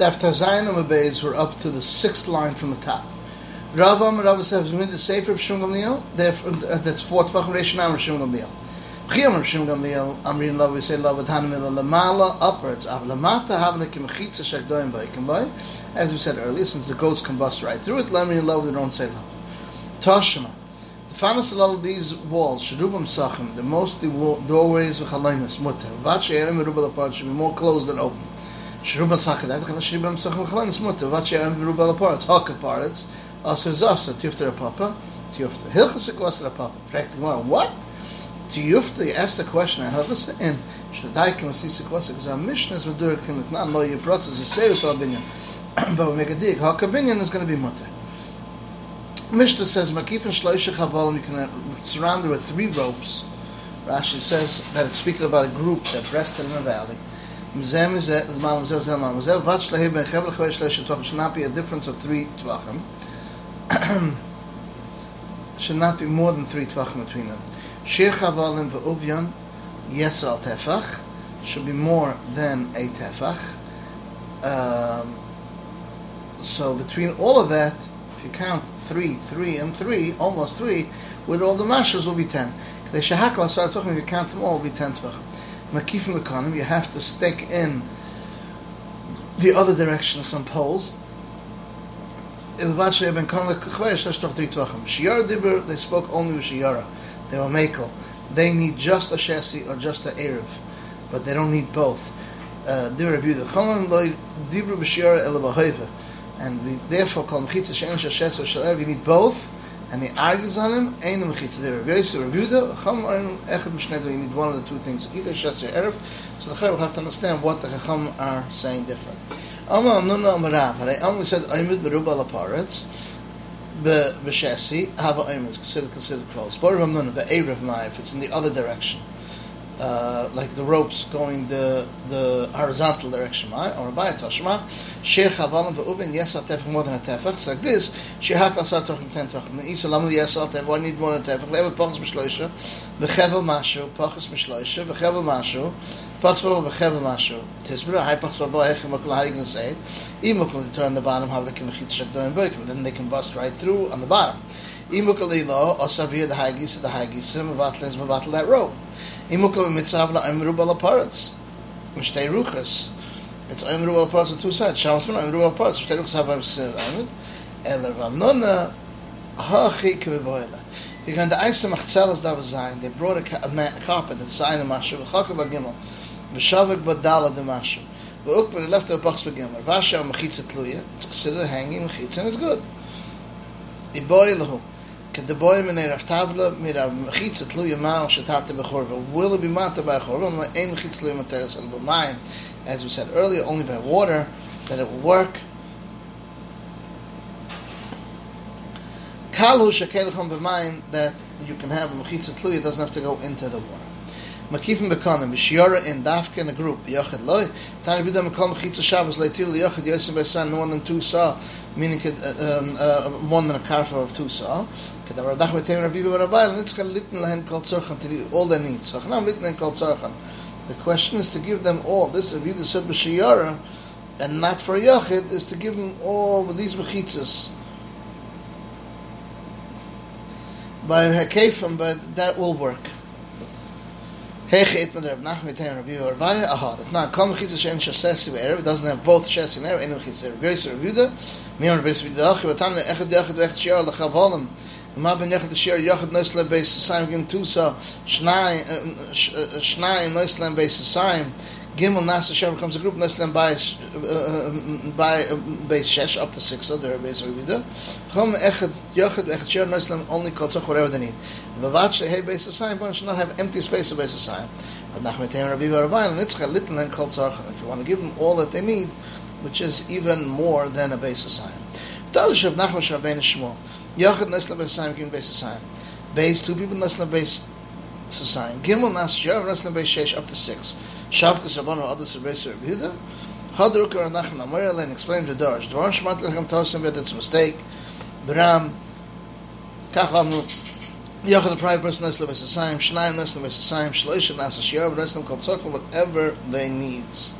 After Zayin and Beis, we're up to the sixth line from the top. Rav says we the Sefer of Shimon Gamliel. uh, That's four tvachim Gamliel. Chiyam Shimon Gamliel. Amrin Love with Hanamila Lamala upwards. Av Lamata Bay. As we said earlier, since the goats can bust right through it, Lamrin Love they don't say Love. Toshima. The fanas of all these walls, Sherubam Sachim, the mostly doorways of Chalaynas, Mutter. Vache Yem Merubal apart should be more closed than open. Sherubam Sachim, that Sherubam Sachim Chalaynas Mutter. Vache Yem Merubal apart, Haka parts. Aser Tifter Papa. Hilchasik Papa. The what? You asked the question, Hilchasik, and Shdaikim Asisik Wasser, because our mission is Medur Kinlit Nan, Lo Yibrotz, is a serious Albinian. But we make a dig. Binyan is going to be Mutter. Mishnah says, Makif and Shloisha Chavalim, you can uh, surround it with three ropes. Rashi says that it's speaking about a group that rested in a valley. Mzem Zem Mzem, Vat Shlehim Ben Chevel Chvei Shloisha Tvachim, should not be a difference of three Tvachim. should not be more than three tvachim between them. Shir chavalim ve'uvyan yesal tefach should be more than a tefach. Um, so between all of that, if you count three, three, and three, almost three, with all the mashas will be ten. The shahakal start talking. If you count them all, will be ten tvachim. Makifim l'kanim, you have to stick in the other direction of some poles they spoke only with Shiara. They were Mekel. They need just a Shesi or just a Erev, but they don't need both. Uh. And we therefore call Mechitza Shein Sheshes or Shalev, you need both. And he argues on him, Ein Mechitza. They were Rebuda, Rebuda, Chom Ein Echad Mishnedo, you need one of the two things, either Shes Erev. So the will have to understand what the Chacham are saying different. Amar Nuna Amarav. Right? Amar said Oimid Beruba Laparetz. B'Shesi Hava Oimid considered considered close. But Rav Nuna Be'erev Mai if it's in the other direction. Uh, like the ropes going the the horizontal direction, right? Or by toshma, shir chavalim ve'uvin yes tefach more than a tefach. So like this, shir hak asar tochim ten tefach. Isa lamu yes tefach. One need more than a tefach. Level pachas b'shloisha, v'chevel mashu, pachas b'shloisha, v'chevel mashu, pachas b'bo v'chevel mashu. Tisbra, hai pachas b'bo hechem okul, how are you going to say it? Imukul, to turn the bottom, have the kimachit shakdoim boikim. Then they can bust right through on the bottom. Imukul lo, osavir the hagis, the hagis, mevatel is mevatel that rope. Imukal mitzav la emru balaparetz. Mishtei ruchas. It's emru balaparetz on two sides. Shabbos min emru balaparetz. Mishtei ruchas have emru balaparetz. El Ramnona hachi kvivoyla. You can the ice machzelas da sein. They brought a, a, a carpet and sign a mashu. V'chakav agimel. V'shavik badala de mashu. V'uk when they left the box begimel. Vasha mechitza tluya. It's considered hanging mechitza and it's good. Iboy lahu. כדבוים מן ערב טבלה, מיר המחיץ תלוי מים שתת בחורבה. Will it be mata by chorva? אין מחיץ תלוי מטרס על במים. As we said earlier, only by water, that it will work. Kal hu shekelchom b'mayim, that you can have a mechitza tluya, doesn't have to go into the water. Makifim bekonim, b'shiora in dafka in a group, yochid loy, tani b'da mekol mechitza Shabbos leitir liyochid yosim b'san, no one than two saw, meaning uh, um, uh, one than a carful of two saw. Kedar radach v'teim rabbi v'rabai, and it's litten lehen kol tzorchan to do all their needs. So achnam litten lehen kol tzorchan. The question is to give them all. This Rabbi that said b'shiora, and not for yochid, is to give them all these mechitzas. By hakefim, but that will work. Hechet mit Rav Nachman Tein Rabbi Yehuda aha that now come chitz shen shasesi ve'erev it doesn't have both shasesi and erev. Enu chitz erev Beis Rabbi Yehuda. Mi on Beis Yehuda achi v'tan echad yachad v'echad shiar l'chavolim ma ben yachad shiar yachad noisle Beis Sasayim gim tusa. Shnai äh, äh, shnai äh, noisle Beis Sasayim Gimel Nas Hashem becomes a group Neslan by by Beis Shesh up to six other Beis Rabbi Chum Echad Yochad Echad Shir Neslan only called Tzach whatever they need. Bavach Hey Beis Hasayim but should not have empty space of Beis Hasayim. Rav Nachman Teim Rabbi Rabbi and Nitzchah little and called Tzach if you want to give them all that they need which is even more than a Beis Hasayim. Dalish of Nachman Shabbein Shmuel Yochad Neslan Beis Hasayim Gim Beis Hasayim Beis two people Neslan Beis Hasayim Gimel Nas Shir Neslan Beis Shesh up to six Shavkas Rabbanu others Rebbeis Rabbi Yehuda. Hadruk or Nachman Amar and explained the Dorish. Dvar Shmat Lechem Tosim that it's a mistake. Bram Kach Lamnu Yachad the private person Nesle Vesasayim Shnayim Nesle Vesasayim Shloisha Nasa Shiyav Nesle Kol Tzokol whatever they needs.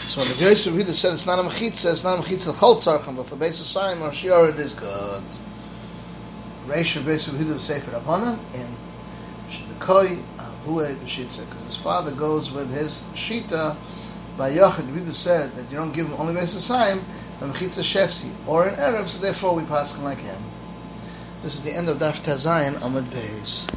So when the Yosef Yehuda said it's not a mechitza, it's not a mechitza chol tzarchim, but for base sign or shiur it is good. Reish Beis Yehuda Sefer Rabbanan in because his father goes with his shita. By Yochid, Yehuda said that you don't give him only sign, but mechitza shesi or an erev, so therefore we pass like him. This is the end of Daf Tazayin Amud Beis.